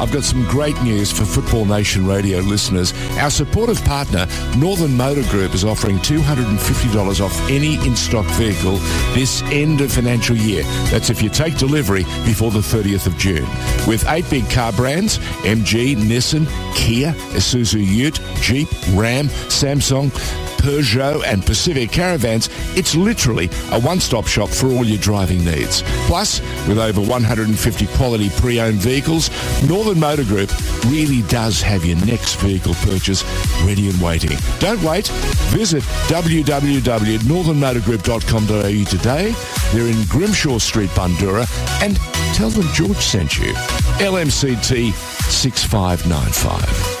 I've got some great news for Football Nation radio listeners. Our supportive partner, Northern Motor Group, is offering $250 off any in stock vehicle this end of financial year. That's if you take delivery before the 30th of June. With eight big car brands MG, Nissan, Kia, Isuzu Ute, Jeep, Ram, Samsung, Peugeot and Pacific Caravans, it's literally a one-stop shop for all your driving needs. Plus, with over 150 quality pre-owned vehicles, Northern Motor Group really does have your next vehicle purchase ready and waiting. Don't wait. Visit www.northernmotorgroup.com.au today. They're in Grimshaw Street, Bundoora, and tell them George sent you. LMCT 6595.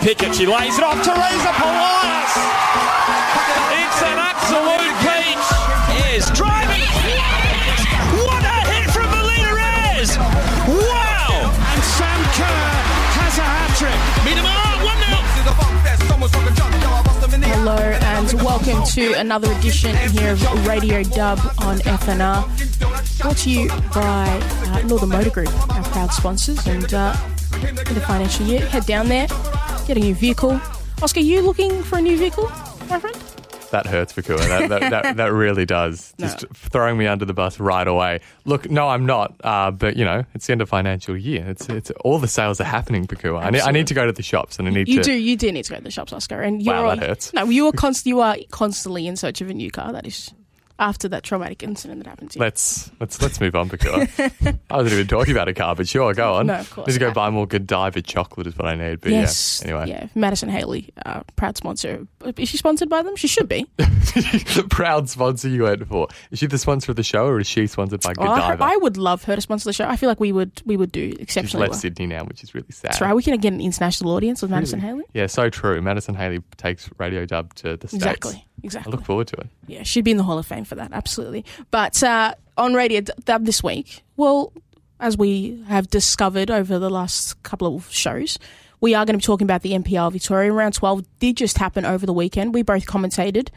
Pickett, she lays it off. Teresa Polias. It's an absolute peach. Is driving. What a hit from Melina Ayres. Wow. And Sam Kerr has a hat trick. Minamar, 1 0. Hello and welcome to another edition here of Radio Dub on FNR. Brought to you by uh, Northern Motor Group, our proud sponsors. And uh, in the financial year, head down there, get a new vehicle. Oscar, you looking for a new vehicle, my friend? That hurts, Pokuah. That, that, that, that really does. No. Just throwing me under the bus right away. Look, no, I'm not. Uh, but, you know, it's the end of financial year. It's it's all the sales are happening, Pokuah. I need, I need to go to the shops and I need You to. do, you do need to go to the shops, Oscar. And you're Wow, that on- hurts. No, you are const- you are constantly in search of a new car. That is after that traumatic incident that happened to you. Let's let's let's move on, Pokuah. I wasn't even talking about a car, but sure, go on. No, of course Just go buy more Godiva chocolate is what I need. But yes. yeah, anyway. Yeah, Madison Haley, uh, proud sponsor. Is she sponsored by them? She should be. the proud sponsor you went for. Is she the sponsor of the show or is she sponsored by Well, I, Godiva? I would love her to sponsor the show. I feel like we would we would do exceptionally. She's left well. Sydney now, which is really sad. That's right. We can get an international audience with Madison Haley. Yeah, so true. Madison Haley takes Radio Dub to the States. Exactly. I look forward to it. Yeah, she'd be in the Hall of Fame for that. Absolutely. But uh, on Radio Dub this week, well, as we have discovered over the last couple of shows, we are going to be talking about the NPL Victoria. Round 12 did just happen over the weekend. We both commentated,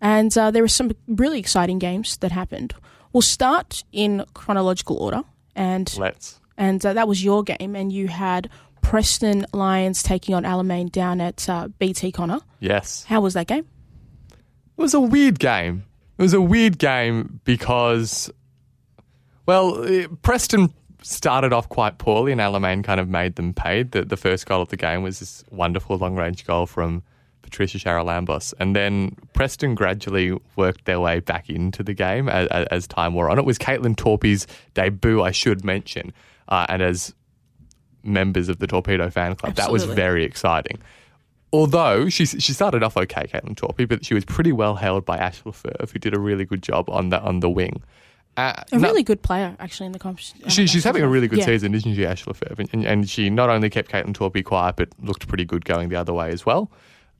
and uh, there were some really exciting games that happened. We'll start in chronological order, and Let's. and uh, that was your game, and you had Preston Lions taking on Alamein down at uh, BT Connor. Yes. How was that game? It was a weird game. It was a weird game because, well, Preston started off quite poorly and Alamein kind of made them pay. The, the first goal of the game was this wonderful long range goal from Patricia Charalambos. And then Preston gradually worked their way back into the game as, as time wore on. It was Caitlin Torpey's debut, I should mention. Uh, and as members of the Torpedo fan club, that was very exciting. Although she she started off okay, Caitlin Torpey, but she was pretty well held by Ash Lefebvre, who did a really good job on the on the wing. Uh, A no- really good player, actually, in the competition. she, she's having a really good Yeah. season, isn't she, Ash Lefebvre? And, and she not only kept Caitlin Torpey quiet, but looked pretty good going the other way as well.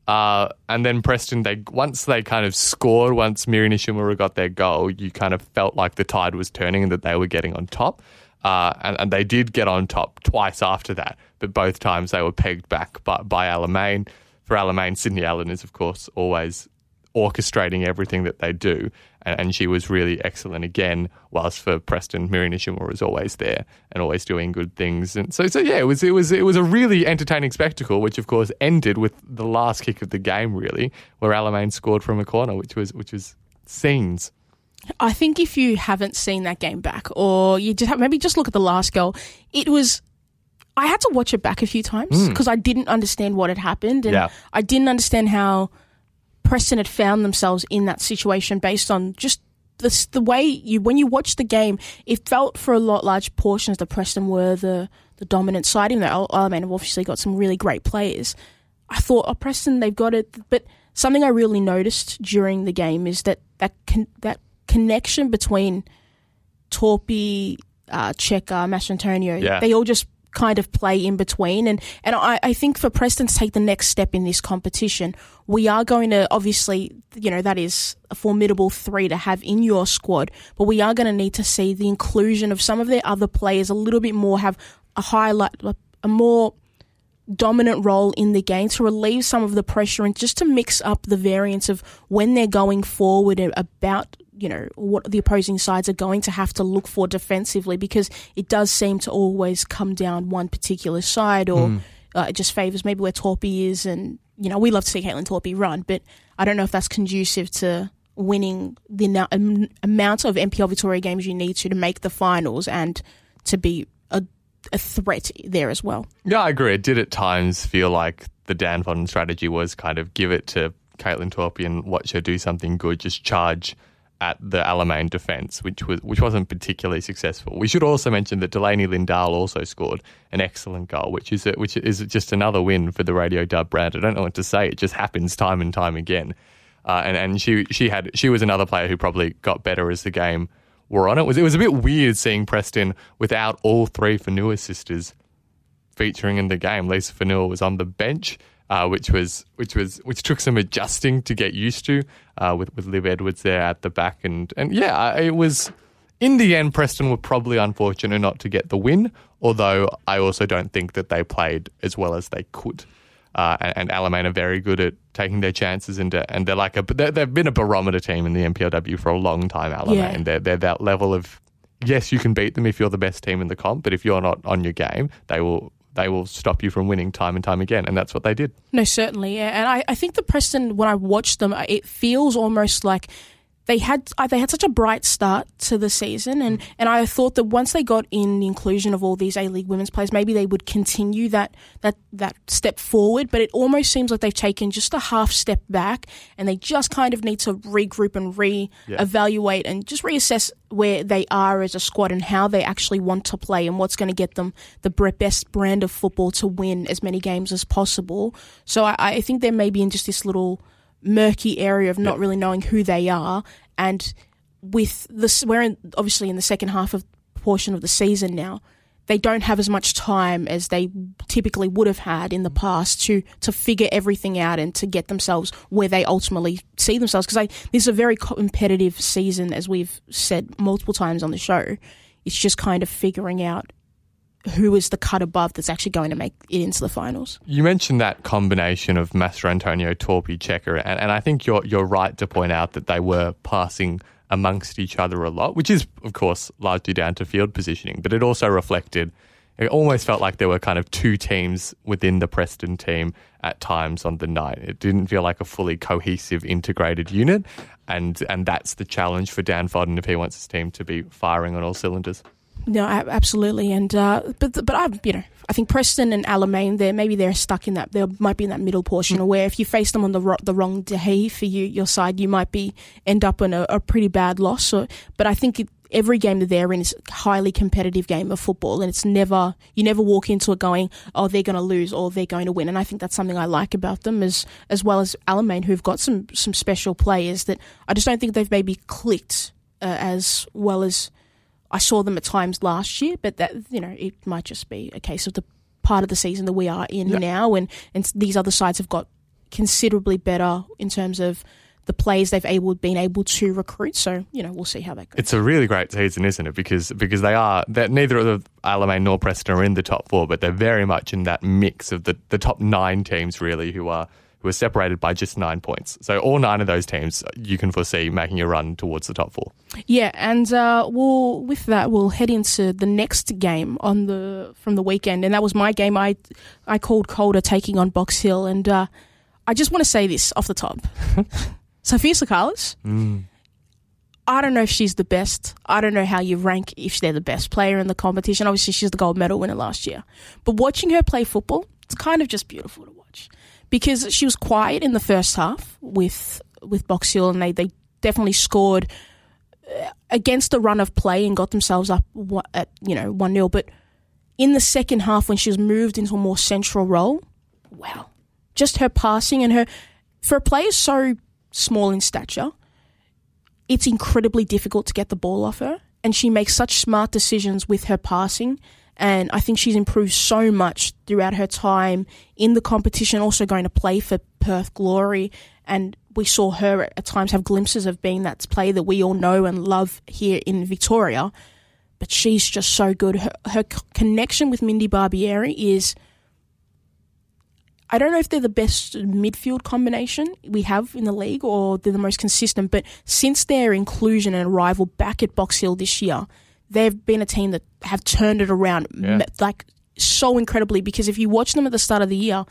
Uh, and then Preston, they once they kind of scored, once Miri Nishimura got their goal, you kind of felt like the tide was turning and that they were getting on top. Uh, and, and they did get on top twice after that, but both times they were pegged back by, by Alamein. For Alamein, Sydney Allen is, of course, always orchestrating everything that they do. And, and she was really excellent again, whilst for Preston, Miri Nishimura was always there and always doing good things. And so, so yeah, it was, it was, it was a really entertaining spectacle, which of course ended with the last kick of the game, really, where Alamein scored from a corner, which was, which was scenes. I think if you haven't seen that game back, or you just have, maybe just look at the last goal, it was. I had to watch it back a few times because I didn't understand what had happened, and Yeah. I didn't understand how Preston had found themselves in that situation based on just the the way you when you watch the game, it felt for a lot large portions that Preston were the the dominant side. Even though Alamein have obviously got some really great players, I thought, oh, Preston, they've got it. But something I really noticed during the game is that that con- that connection between Torpey, uh, Checker, Mastrantonio, Yeah. they all just kind of play in between. And, and I, I think for Preston to take the next step in this competition, we are going to obviously, you know, that is a formidable three to have in your squad, but we are going to need to see the inclusion of some of their other players a little bit more, have a highlight, a more dominant role in the game to relieve some of the pressure and just to mix up the variance of when they're going forward and about you know what the opposing sides are going to have to look for defensively because it does seem to always come down one particular side or Hmm. uh, it just favors maybe where Torpey is and you know we love to see Caitlin Torpey run but I don't know if that's conducive to winning the amount of NPL Victoria games you need to to make the finals and to be a, threat there as well. Yeah, I agree. It did at times feel like the Dan Fodden strategy was kind of give it to Caitlin Torpey and watch her do something good, just charge at the Alamein defence, which was which wasn't particularly successful. We should also mention that Delaney Lindell also scored an excellent goal, which is a, which is just another win for the Radio Dub brand. I don't know what to say; it just happens time and time again. Uh, and and she she had she was another player who probably got better as the game wore on. It was it was a bit weird seeing Preston without all three Fanua sisters featuring in the game. Lisa Fanua was on the bench, uh, which was which was which took some adjusting to get used to uh, with with Liv Edwards there at the back, and and yeah, it was. In the end, Preston were probably unfortunate not to get the win, although I also don't think that they played as well as they could. Uh, and, and Alamein are very good at taking their chances, and and they're like a they've been a barometer team in the NPLW for a long time. Alamein, Yeah. they're they're that level of yes, you can beat them if you're the best team in the comp, but if you're not on your game, they will they will stop you from winning time and time again, and that's what they did. No, certainly, yeah. and I, I think the Preston when I watched them, it feels almost like they had uh, they had such a bright start to the season, and, and I thought that once they got in the inclusion of all these A League women's players, maybe they would continue that that that step forward. But it almost seems like they've taken just a half step back, and they just kind of need to regroup and re-evaluate and just reassess where they are as a squad and how they actually want to play and what's going to get them the best brand of football to win as many games as possible. So I, I think they're maybe in just this little murky area of not really knowing who they are. And with this, we're in, obviously in the second half of portion of the season now. They don't have as much time as they typically would have had in the mm. past to to figure everything out and to get themselves where they ultimately see themselves. Because this is a very competitive season, as we've said multiple times on the show. It's just kind of figuring out who is the cut above that's actually going to make it into the finals. You mentioned that combination of Master Antonio, Torpey, Checker, and, and I think you're you're right to point out that they were passing amongst each other a lot, which is of course largely down to field positioning, but it also reflected. It almost felt like there were kind of two teams within the Preston team at times on the night. It didn't feel like a fully cohesive, integrated unit, and and that's the challenge for Dan Fodden if he wants his team to be firing on all cylinders. No, absolutely, and uh, but but I you know I think Preston and Alamein there maybe they're stuck in that they might be in that middle portion where if you face them on the ro- the wrong day for you your side you might be end up in a, a pretty bad loss. So, but I think it, every game that they're in is a highly competitive game of football, and it's never you never walk into it going oh they're going to lose or they're going to win, and I think that's something I like about them as as well as Alamein who've got some some special players that I just don't think they've maybe clicked uh, as well as. I saw them at times last year, but that you know it might just be a case of the part of the season that we are in now, and and these other sides have got considerably better in terms of the players they've able been able to recruit. So you know we'll see how that goes. It's a really great season, isn't it? Because because they are that neither of the Alamein nor Preston are in the top four, but they're very much in that mix of the, the top nine teams really who are who are separated by just nine points. So all nine of those teams you can foresee making a run towards the top four. Yeah, and uh, we'll with that we'll head into the next game on the from the weekend, and that was my game. I I called Calder taking on Box Hill, and uh, I just want to say this off the top: Sophia Sakalis. I don't know if she's the best. I don't know how you rank if they're the best player in the competition. Obviously, she's the gold medal winner last year, but watching her play football, it's kind of just beautiful to watch because she was quiet in the first half with with Box Hill, and they they definitely scored uh, against the run of play and got themselves up at you know one 0 But in the second half, when she was moved into a more central role, wow, just her passing and her for a player so small in stature, it's incredibly difficult to get the ball off her, and she makes such smart decisions with her passing. And I think she's improved so much throughout her time in the competition, also going to play for Perth Glory. And we saw her at, times have glimpses of being that player that we all know and love here in Victoria. But she's just so good. Her, her connection with Mindy Barbieri is I don't know if they're the best midfield combination we have in the league or they're the most consistent, but since their inclusion and arrival back at Box Hill this year, they've been a team that have turned it around Yeah. like so incredibly because if you watch them at the start of the year,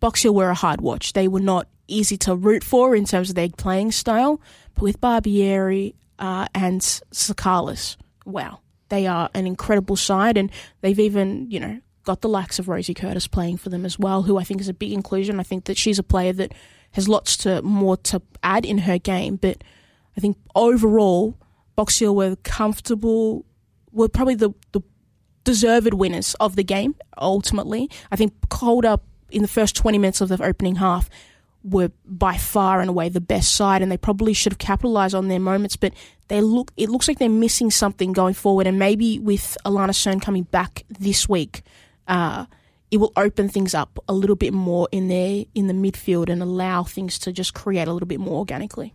Box Hill were a hard watch. They were not easy to root for in terms of their playing style, but with Barbieri uh, and Sakalis, wow, they are an incredible side, and they've even you know got the likes of Rosie Curtis playing for them as well, who I think is a big inclusion. I think that she's a player that has lots to more to add in her game, but I think overall, Box Hill were comfortable, were probably the, the deserved winners of the game ultimately. I think Calder in the first 20 minutes of the opening half were by far and away the best side and they probably should have capitalized on their moments but they look it looks like they're missing something going forward and maybe with Alana Cerne coming back this week uh, it will open things up a little bit more in their in the midfield and allow things to just create a little bit more organically.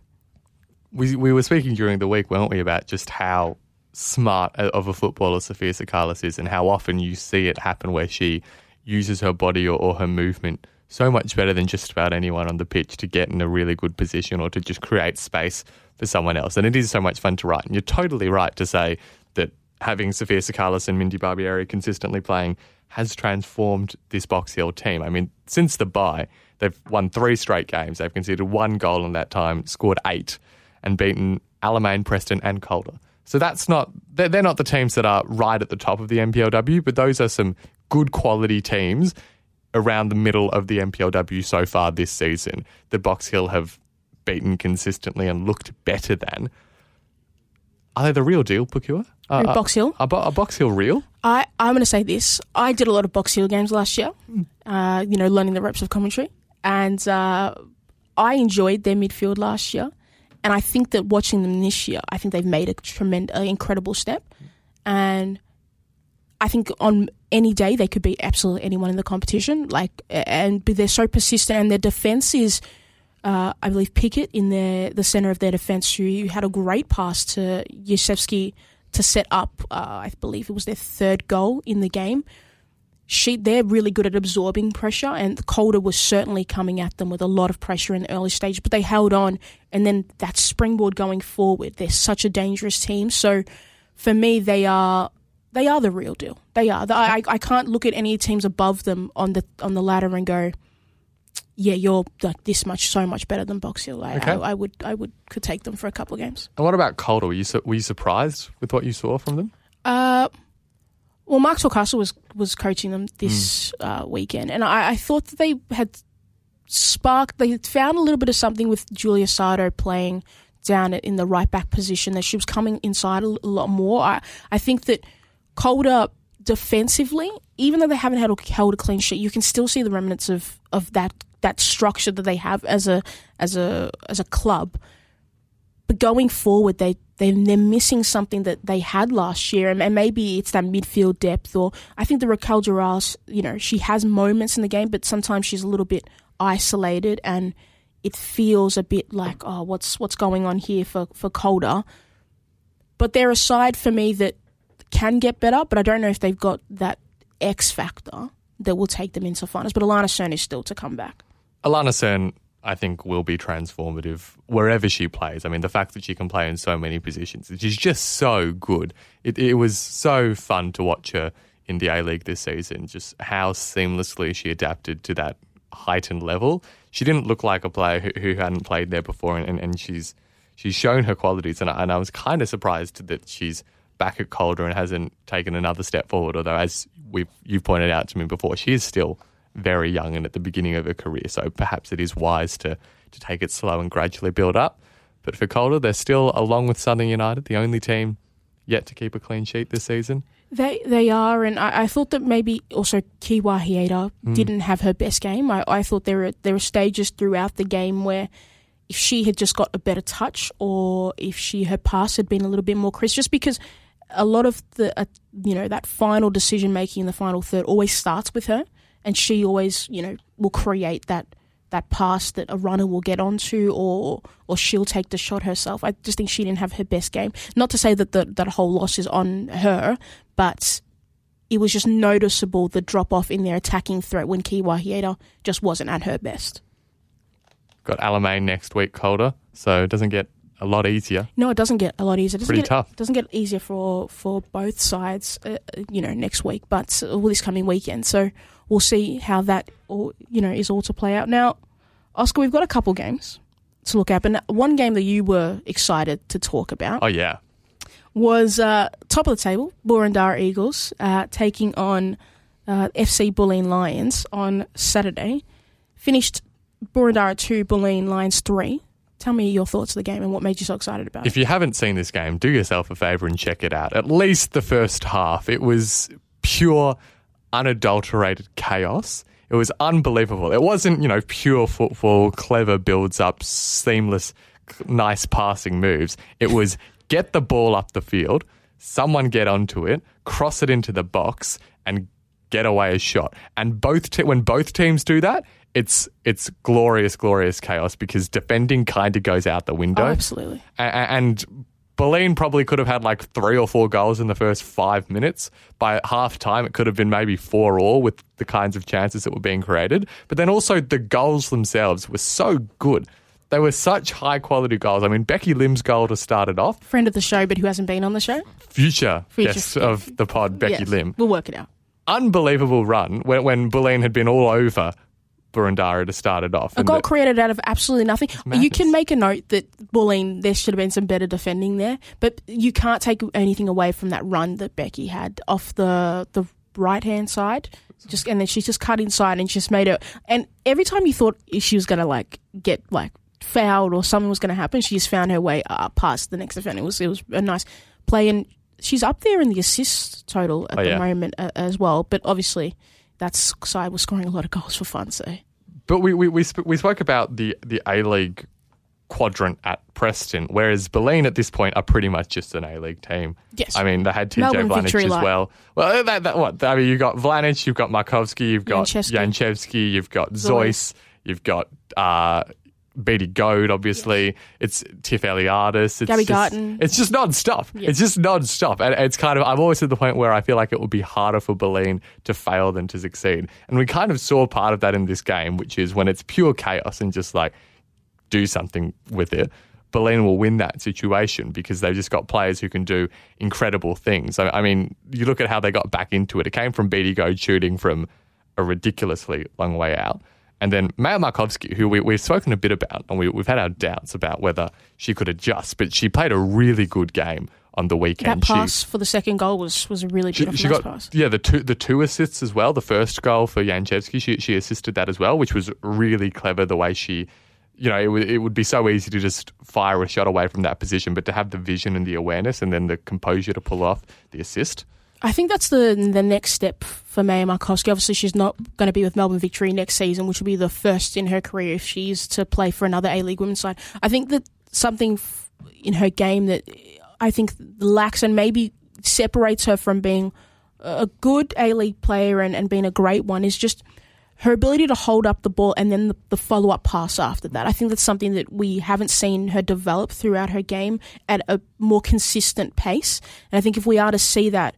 We, we were speaking during the week, weren't we, about just how smart of a footballer Sophia Sakalis is and how often you see it happen where she uses her body or, or her movement so much better than just about anyone on the pitch to get in a really good position or to just create space for someone else. And it is so much fun to write. And you're totally right to say that having Sophia Sakalis and Mindy Barbieri consistently playing has transformed this Box Hill team. I mean, since the bye, they've won three straight games. They've conceded one goal in that time, scored eight, and beaten Alamein, Preston, and Calder. So that's not they're, they're not the teams that are right at the top of the NPLW, but those are some good quality teams around the middle of the NPLW so far this season that Box Hill have beaten consistently and looked better than. Are they the real deal, Pokuah? Uh, Box Hill? Are, are Box Hill real? I, I'm going to say this. I did a lot of Box Hill games last year, uh, you know, learning the ropes of commentary. And uh, I enjoyed their midfield last year. And I think that watching them this year, I think they've made a tremendous, incredible step. And I think on any day they could beat absolutely anyone in the competition. Like, and they're so persistent, and their defense is, uh, I believe, Pickett in their the center of their defense, who had a great pass to Yusevsky to set up. Uh, I believe it was their third goal in the game. She, they're really good at absorbing pressure, and Calder was certainly coming at them with a lot of pressure in the early stage, but they held on, and then that springboard going forward. They're such a dangerous team. So, for me, they are they are the real deal. They are. I, I can't look at any teams above them on the on the ladder and go, yeah, you're like this much, so much better than Box Hill. I, Okay. I, I would, I would, could take them for a couple of games. And what about Calder? Were you su- were you surprised with what you saw from them? Uh, well, Mark Torcastle was was coaching them this uh, weekend, and I, I thought that they had sparked. They found a little bit of something with Julia Sardo playing down in the right back position. That she was coming inside a lot more. I I think that Calder defensively, even though they haven't had a, held a clean sheet, you can still see the remnants of, of that that structure that they have as a as a as a club. But going forward, they they they're missing something that they had last year, and, and maybe it's that midfield depth. Or I think the Raquel Duras, you know, she has moments in the game, but sometimes she's a little bit isolated, and it feels a bit like, oh, what's what's going on here for for Calder. But they're a side for me that can get better, but I don't know if they've got that X factor that will take them into finals. But Alana Cerne is still to come back. Alana Cerne, I think, will be transformative wherever she plays. I mean, the fact that she can play in so many positions, she's just so good. It, it was so fun to watch her in the A League this season, just how seamlessly she adapted to that heightened level. She didn't look like a player who, who hadn't played there before, and, and she's she's shown her qualities. And I, and I was kind of surprised that she's back at Calder and hasn't taken another step forward. Although, as we've you've pointed out to me before, she is still very young and at the beginning of her career. So perhaps it is wise to to take it slow and gradually build up. But for Calder, they're still, along with Southern United, the only team yet to keep a clean sheet this season. They they are, and I, I thought that maybe also Kiwa Hieda didn't have her best game. I, I thought there were there were stages throughout the game where if she had just got a better touch, or if she her pass had been a little bit more crisp, just because a lot of the uh, you know that final decision making in the final third always starts with her, and she always you know will create that that pass that a runner will get onto, or or she'll take the shot herself. I just think she didn't have her best game. Not to say that the, that whole loss is on her, but it was just noticeable the drop off in their attacking threat when Kiwa Hieta just wasn't at her best. Got Alamein next week, Calder, so it doesn't get a lot easier. No, it doesn't get a lot easier. It doesn't Pretty get, tough. doesn't get easier for for both sides. Uh, you know, next week, but uh, well, this coming weekend. So we'll see how that all you know is all to play out. Now, Oscar, we've got a couple games to look at, but one game that you were excited to talk about Oh yeah, was uh, top of the table, Boroondara Eagles uh, taking on uh, FC Bulleen Lions on Saturday. Finished Boroondara 2, Bulleen Lions 3. Tell me your thoughts of the game and what made you so excited about it. If you haven't seen this game, do yourself a favour and check it out. At least the first half. It was pure, unadulterated chaos. It was unbelievable. It wasn't, you know, pure football, clever builds up, seamless, nice passing moves. It was get the ball up the field, someone get onto it, cross it into the box, and get away a shot. And both te- when both teams do that, it's it's glorious, glorious chaos because defending kind of goes out the window. Oh, absolutely. A- and Bulleen probably could have had like three or four goals in the first five minutes. By half time, it could have been maybe four all with the kinds of chances that were being created. But then also the goals themselves were so good. They were such high quality goals. I mean, Becky Lim's goal to start it off, Friend of the show, but who hasn't been on the show? future, Future- guest of the pod, Becky Yes, Lim. We'll work it out. Unbelievable run when, when Bulleen had been all over Boroondara to start it off. A goal created out of absolutely nothing. You can make a note that Bulleen, there should have been some better defending there, but you can't take anything away from that run that Becky had off the the right hand side. Just and then she just cut inside and just made it. And every time you thought she was gonna like get like fouled or something was gonna happen, she just found her way uh, past the next defender. It was it was a nice play, and she's up there in the assist total at Oh, the yeah. moment uh, as well. But obviously, that side was scoring a lot of goals for fun. So But we we we, sp- we spoke about the the A League quadrant at Preston, whereas Bulleen at this point are pretty much just an A League team. Yes. I mean they had TJ Vlanic as well. Well, that, that what I mean, you've got Vlanic, you've got Markovski, you've got Jancevski. You've got Zoyce, you've got. Uh, Beattie Goad, obviously. It's Tiff Eliadis. It's Gabby just, Garton. It's just non-stop. It's just non-stop. And it's kind of, I'm always at the point where I feel like it would be harder for Bulleen to fail than to succeed. And we kind of saw part of that in this game, which is when it's pure chaos and just like do something with it. Bulleen will win that situation because they've just got players who can do incredible things. I, I mean, you look at how they got back into it. It came from Beattie Goad shooting from a ridiculously long way out. And then Maya Markovski, who we, we've spoken a bit about, and we, we've had our doubts about whether she could adjust, but she played a really good game on the weekend. that She- pass for the second goal was was a really she, beautiful she nice got pass. yeah the two the two assists as well. The first goal for Jancevski, she she assisted that as well, which was really clever. The way she, you know, it would it would be so easy to just fire a shot away from that position, but to have the vision and the awareness and then the composure to pull off the assist. I think that's the the next step for Maya Markovski. Obviously, she's not going to be with Melbourne Victory next season, which will be the first in her career if she's to play for another A League women's side. I think that something in her game that I think lacks and maybe separates her from being a good A League player and, and being a great one is just her ability to hold up the ball and then the, the follow up pass after that. I think that's something that we haven't seen her develop throughout her game at a more consistent pace. And I think if we are to see that,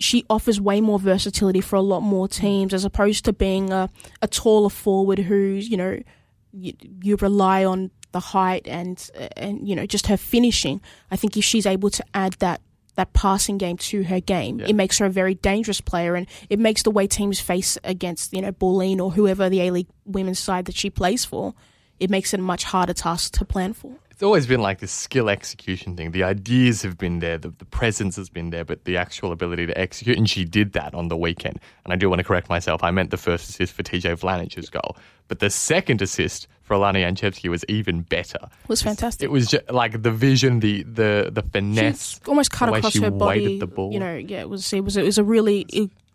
she offers way more versatility for a lot more teams as opposed to being a, a taller forward who's, you know, you, you rely on the height and and you know just her finishing. I think if she's able to add that that passing game to her game, it makes her a very dangerous player, and it makes the way teams face against you know Bulleen or whoever the A League women's side that she plays for, it makes it a much harder task to plan for. It's always been like this skill execution thing. The ideas have been there, the, the presence has been there, but the actual ability to execute, and she did that on the weekend. And I do want to correct myself. I meant the first assist for TJ Vlanic's goal, but the second assist for Alana Jancevski was even better. It was fantastic. It was just like the vision, the the the finesse, almost cut across her body. the ball. You know, yeah, it was it was it was a really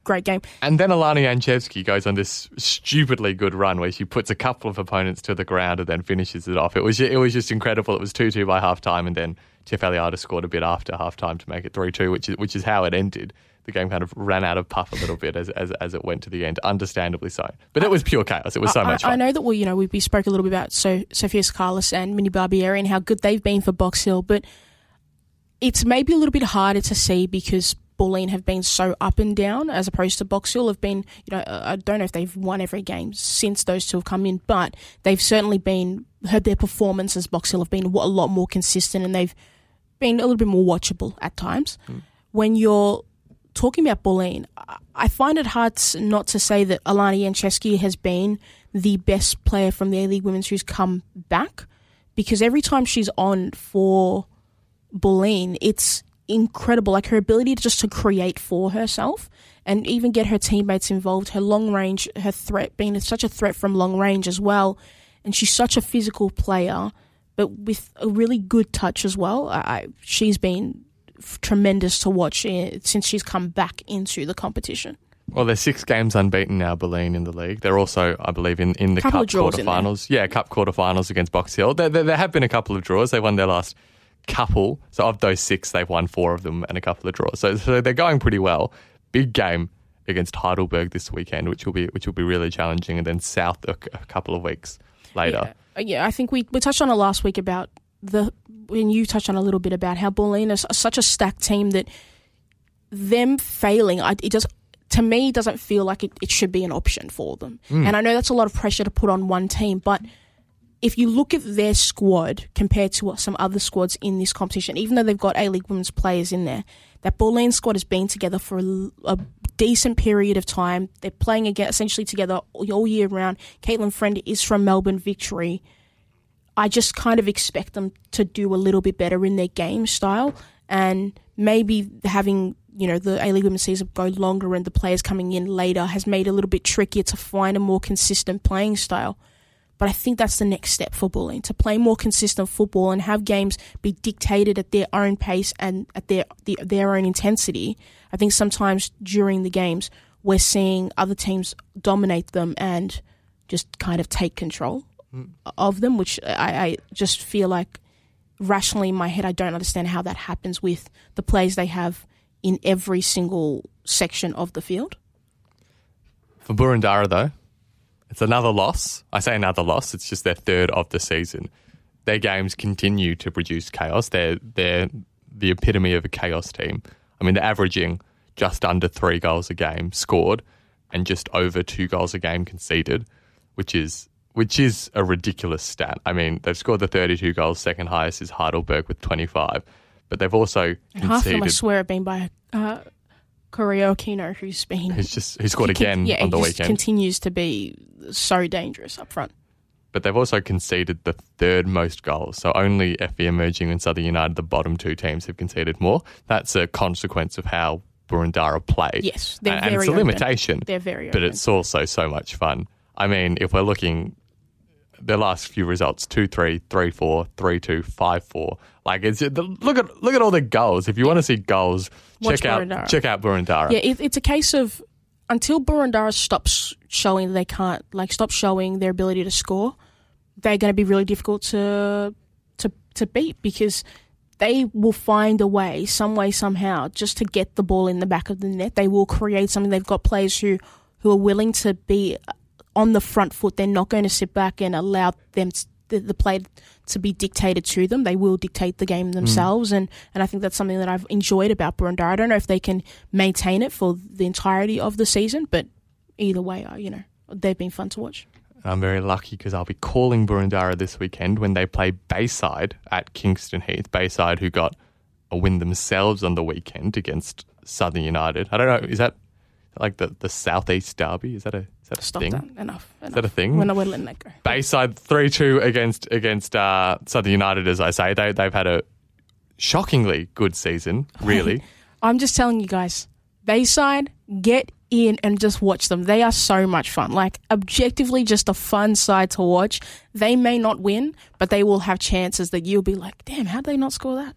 great game. And then Alana Jancevski goes on this stupidly good run where she puts a couple of opponents to the ground and then finishes it off. It was it was just incredible. It was two two by half time, and then Tiff Eliadis scored a bit after half time to make it three two, which is which is how it ended. The game kind of ran out of puff a little bit as, as, as it went to the end, understandably so. But it was pure chaos. It was so I, much I, fun. I know that we, you know, we, we spoke a little bit about so Sophia Sakalis and Mindy Barbieri and how good they've been for Box Hill, but it's maybe a little bit harder to see because Bulleen have been so up and down as opposed to Box Hill have been, you know, I don't know if they've won every game since those two have come in, but they've certainly been, heard their performances, Box Hill have been a lot more consistent and they've been a little bit more watchable at times. Mm. When you're talking about Bulleen, I find it hard not to say that Alana Jancevski has been the best player from the A League Women's who's come back because every time she's on for Bulleen, it's incredible. Like her ability to just to create for herself and even get her teammates involved. Her long range, her threat being such a threat from long range as well, and she's such a physical player, but with a really good touch as well. I, she's been f- tremendous to watch eh, since she's come back into the competition. Well, they're six games unbeaten now, Bulleen in the league. They're also, I believe, in, in the couple cup quarterfinals. Yeah, cup quarterfinals against Box Hill. There, there, there have been a couple of draws. They won their last couple. So of those six, they've won four of them and a couple of draws. So, so they're going pretty well. Big game against Heidelberg this weekend, which will be which will be really challenging, and then South a, a couple of weeks later. Yeah. Uh, yeah, I think we we touched on it last week about the when you touched on a little bit about how Bulleen is such a stacked team that them failing, it does to me doesn't feel like it, it should be an option for them. Mm. And I know that's a lot of pressure to put on one team, but if you look at their squad compared to some other squads in this competition, even though they've got A League women's players in there, that Bulleen squad has been together for a, a, decent period of time. They're playing again, essentially together all year round. Caitlin Friend is from Melbourne Victory. I just kind of expect them to do a little bit better in their game style and maybe having you know the A League Women's season go longer and the players coming in later has made it a little bit trickier to find a more consistent playing style. But I think that's the next step for Bulleen to play more consistent football and have games be dictated at their own pace and at their the, their own intensity. I think sometimes during the games we're seeing other teams dominate them and just kind of take control mm. of them, which I, I just feel like rationally in my head I don't understand how that happens with the players they have in every single section of the field. For Boroondara, though, it's another loss. I say another loss. It's just their third of the season. Their games continue to produce chaos. They're they're the epitome of a chaos team. I mean, they're averaging just under three goals a game scored, and just over two goals a game conceded, which is which is a ridiculous stat. I mean, they've scored the 32 goals. Second highest is Heidelberg with 25, but they've also conceded. Half of them, I swear, have been by uh, Koreo Okino, who's been who's just who scored again yeah, on the weekend. Continues to be so dangerous up front. But they've also conceded the third most goals. So only FV Emerging and Southern United, the bottom two teams, have conceded more. That's a consequence of how Boroondara play. Yes, they're and, very and it's a open. limitation. They're very But it's also so much fun. I mean, if we're looking their last few results 2 3, 3 4, 3 2, 5 4. Like, it's, look at look at all the goals. If you want to see goals, Watch check out check out Boroondara. Yeah, it, it's a case of until Boroondara stops showing they can't, like, stop showing their ability to score, they're going to be really difficult to to to beat because they will find a way, some way, somehow, just to get the ball in the back of the net. They will create something. They've got players who who are willing to be on the front foot. They're not going to sit back and allow them to, the, the play to be dictated to them. They will dictate the game themselves, mm. and, and I think that's something that I've enjoyed about Boroondara. I don't know if they can maintain it for the entirety of the season, but either way, you know, they've been fun to watch. I'm very lucky because I'll be calling Boroondara this weekend when they play Bayside at Kingston Heath. Bayside, who got a win themselves on the weekend against Southern United. I don't know, is that like the, the Southeast Derby? Is that a is that a Stop thing? that. Enough, enough. Is that a thing? We're not letting that go. Bayside three two against against uh, Southern United, as I say. They they've had a shockingly good season, really. I'm just telling you guys, Bayside, get in and just watch them. They are so much fun. Like objectively just a fun side to watch. They may not win, but they will have chances that you'll be like, damn, how'd they not score that?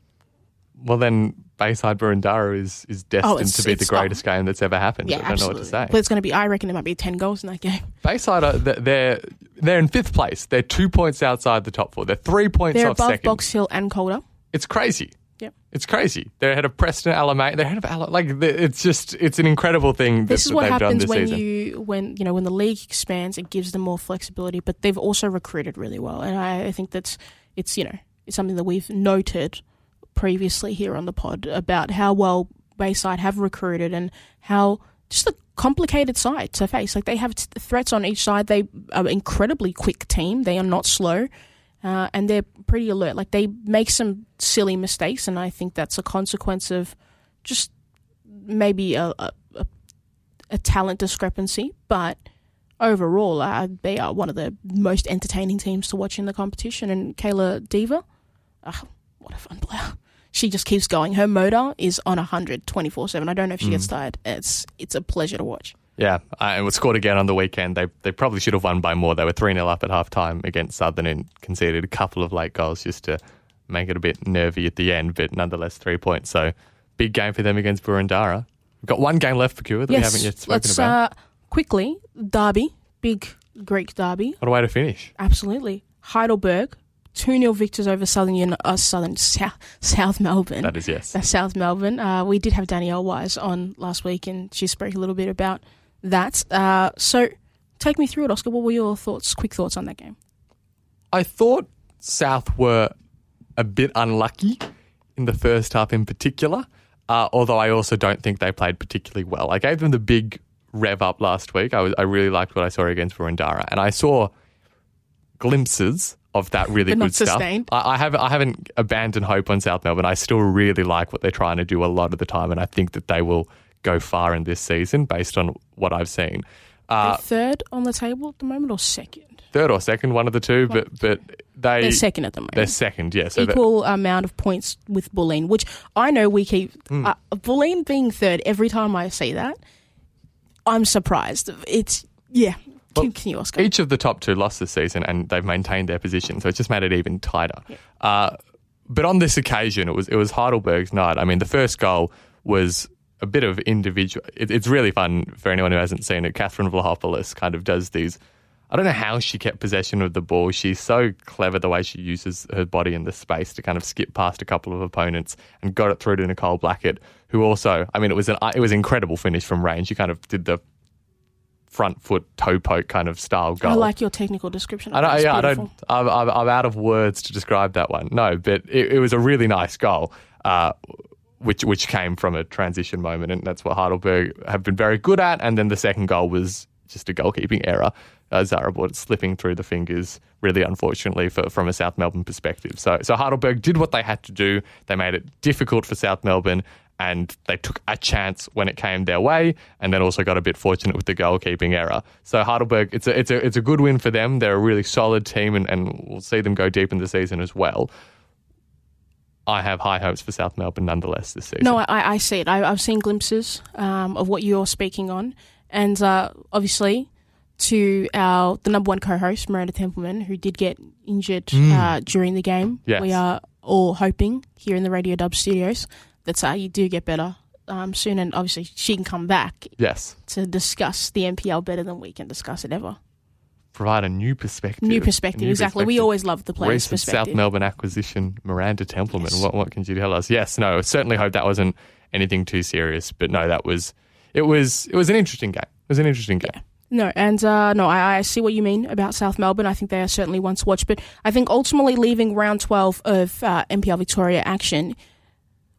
Well then Bayside Boroondara is is oh, destined Oh, to be the greatest game that's ever happened. Yeah, I don't absolutely. know what to say. But it's going to be, I reckon there might be 10 goals in that game. Bayside, are, they're they're in fifth place. They're two points outside the top four. They're three points They're off above second. Box Hill and Calder. It's crazy. Yep. It's crazy. They're ahead of Preston, Alamein. They're ahead of Ala- like it's just it's an incredible thing that, This is what they've done happens this when season. you when you know when the league expands, it gives them more flexibility. But they've also recruited really well, and I, I think that's it's you know it's something that we've noted previously here on the pod about how well Bayside have recruited and how just a complicated side to face. Like they have t- threats on each side. They are an incredibly quick team. They are not slow. Uh, and they're pretty alert. Like they make some silly mistakes, and I think that's a consequence of just maybe a, a, a, a talent discrepancy. But overall, uh, they are one of the most entertaining teams to watch in the competition. And Kayla Diva, what a fun player! She just keeps going. Her motor is on hundred twenty four seven. I don't know if she gets tired. It's it's a pleasure to watch. Yeah, uh, and was scored again on the weekend. They they probably should have won by more. They were 3 0 up at half time against Southern and conceded a couple of late goals just to make it a bit nervy at the end, but nonetheless, three points. So big game for them against Boroondara. We've got one game left Pokuah that we haven't yet spoken let's about. Uh, quickly Derby, big Greek derby. what a way to finish. Absolutely. Heidelberg, 2 0 victors over Southern, Uni- uh, Southern South, South Melbourne. That is yes. That's South Melbourne. Uh, we did have Danielle Wise on last week, and she spoke a little bit about that. Uh, so, take me through it, Oscar. What were your thoughts, quick thoughts on that game? I thought South were a bit unlucky in the first half in particular, uh, although I also don't think they played particularly well. I gave them the big rev up last week. I, was, I really liked what I saw against Boroondara, and I saw glimpses of that really good stuff. I, I haven't I haven't abandoned hope on South Melbourne. I still really like what they're trying to do a lot of the time, and I think that they will go far in this season based on what I've seen. Uh, third on the table at the moment, or second? third or second, one of the two, but but they They're second at the moment. They're second, yeah. So that- Equal amount of points with Bulleen, which I know we keep. Hmm. Uh, Bulleen being third, every time I see that, I'm surprised. It's, yeah. Can, can you, Oscar? each of the top two lost this season, and they've maintained their position, so it just made it even tighter. Uh, but on this occasion, it was it was Heidelberg's night. I mean, the first goal was a bit of individual. It, it's really fun for anyone who hasn't seen it. Catherine Vlahopoulos kind of does these. I don't know how she kept possession of the ball. She's so clever the way she uses her body in the space to kind of skip past a couple of opponents and got it through to Nicole Blackett, who also, I mean, it was an it was an incredible finish from range. She kind of did the front foot toe poke kind of style goal. I like your technical description. I don't, yeah, I don't. I'm, I'm, I'm out of words to describe that one. No, but it, it was a really nice goal, uh, which which came from a transition moment, and that's what Heidelberg have been very good at. And then the second goal was just a goalkeeping error. Uh, Zara bought slipping through the fingers, really unfortunately for, from a South Melbourne perspective. So, so Heidelberg did what they had to do. They made it difficult for South Melbourne, and they took a chance when it came their way, and then also got a bit fortunate with the goalkeeping error. So Heidelberg, it's a it's a it's a good win for them. They're a really solid team, and, and we'll see them go deep in the season as well. I have high hopes for South Melbourne nonetheless this season. No, I, I see it. I, I've seen glimpses um, of what you're speaking on, and uh, obviously to our the number one co-host Miranda Templeman, who did get injured uh, during the game. Yes. We are all hoping here in the Radio Dub studios that how you do get better um, soon, and obviously she can come back yes, to discuss the NPL better than we can discuss it ever. provide a new perspective. New perspective, New exactly. We always love the players' Recent perspective. South Melbourne acquisition, Miranda Templeman. Yes. What what can you tell us? Yes, no. Certainly hope that wasn't anything too serious, but no, that was it was it was an interesting game. It was an interesting game. No, and uh, no, I, I see what you mean about South Melbourne. I think they are certainly one to watch, but I think ultimately leaving round 12 of uh, NPL Victoria action,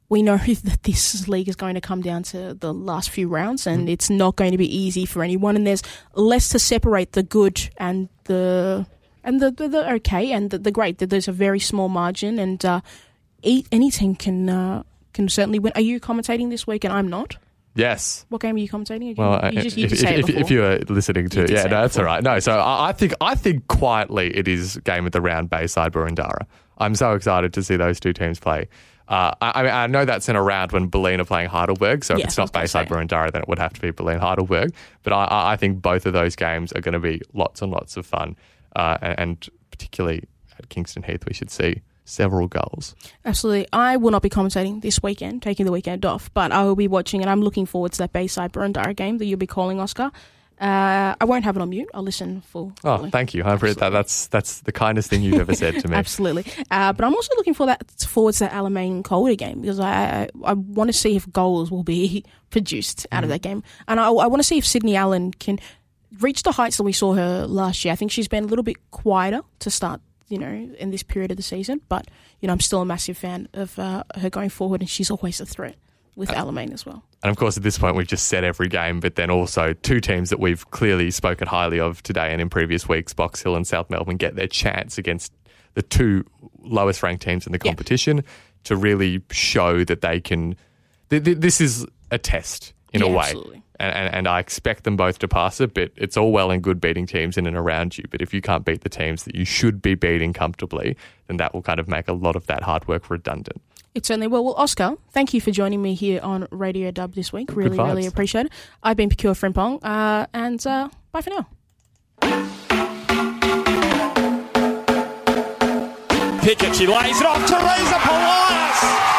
we know that this league is going to come down to the last few rounds, and it's not going to be easy for anyone. And there's less to separate the good and the and the the, the okay and the, the great. There's a very small margin, and uh, any team can uh, can certainly win. Are you commentating this week? And I'm not. Yes. What game are you commentating? Again? Well, you just you if, if, if, you were listening to, yeah, no, that's all right. No, so I, I think I think quietly it is game of the round Bayside Boroondara. I'm so excited to see those two teams play. Uh, I, I mean, I know that's in a round when Bulleen are playing Heidelberg, so if it's not Bayside. Boroondara, then it would have to be Bulleen Heidelberg. But I- I, I think both of those games are going to be lots and lots of fun, uh, and, and particularly at Kingston Heath, we should see several goals. Absolutely. I will not be commentating this weekend, taking the weekend off, but I will be watching and I'm looking forward to that Bayside Boroondara game that you'll be calling, Oscar. Uh, I won't have it on mute. I'll listen full. Oh, fully. thank you. I appreciate that. That's that's the kindest thing you've ever said to me. Absolutely. Uh, but I'm also looking for that forward to that Alamein Calder game because I I, I want to see if goals will be produced out Mm. of that game, and I, I want to see if Sydney Allen can reach the heights that we saw her last year. I think she's been a little bit quieter to start, you know, in this period of the season, but you know I'm still a massive fan of uh, her going forward, and she's always a threat with uh, Alamein as well. And of course, at this point, we've just said every game, but then also two teams that we've clearly spoken highly of today and in previous weeks, Box Hill and South Melbourne, get their chance against the two lowest ranked teams in the Yeah. competition to really show that they can. Th- th- this is a test in a way. absolutely. And, and, and I expect them both to pass it, but it's all well and good beating teams in and around you. But if you can't beat the teams that you should be beating comfortably, then that will kind of make a lot of that hard work redundant. It certainly will. Well, Oscar, thank you for joining me here on Radio Dub this week. Really, vibes. really appreciate it. I've been Pokuah Frimpong, uh, and uh, bye for now. Pickett, she lays it off. Teresa Polias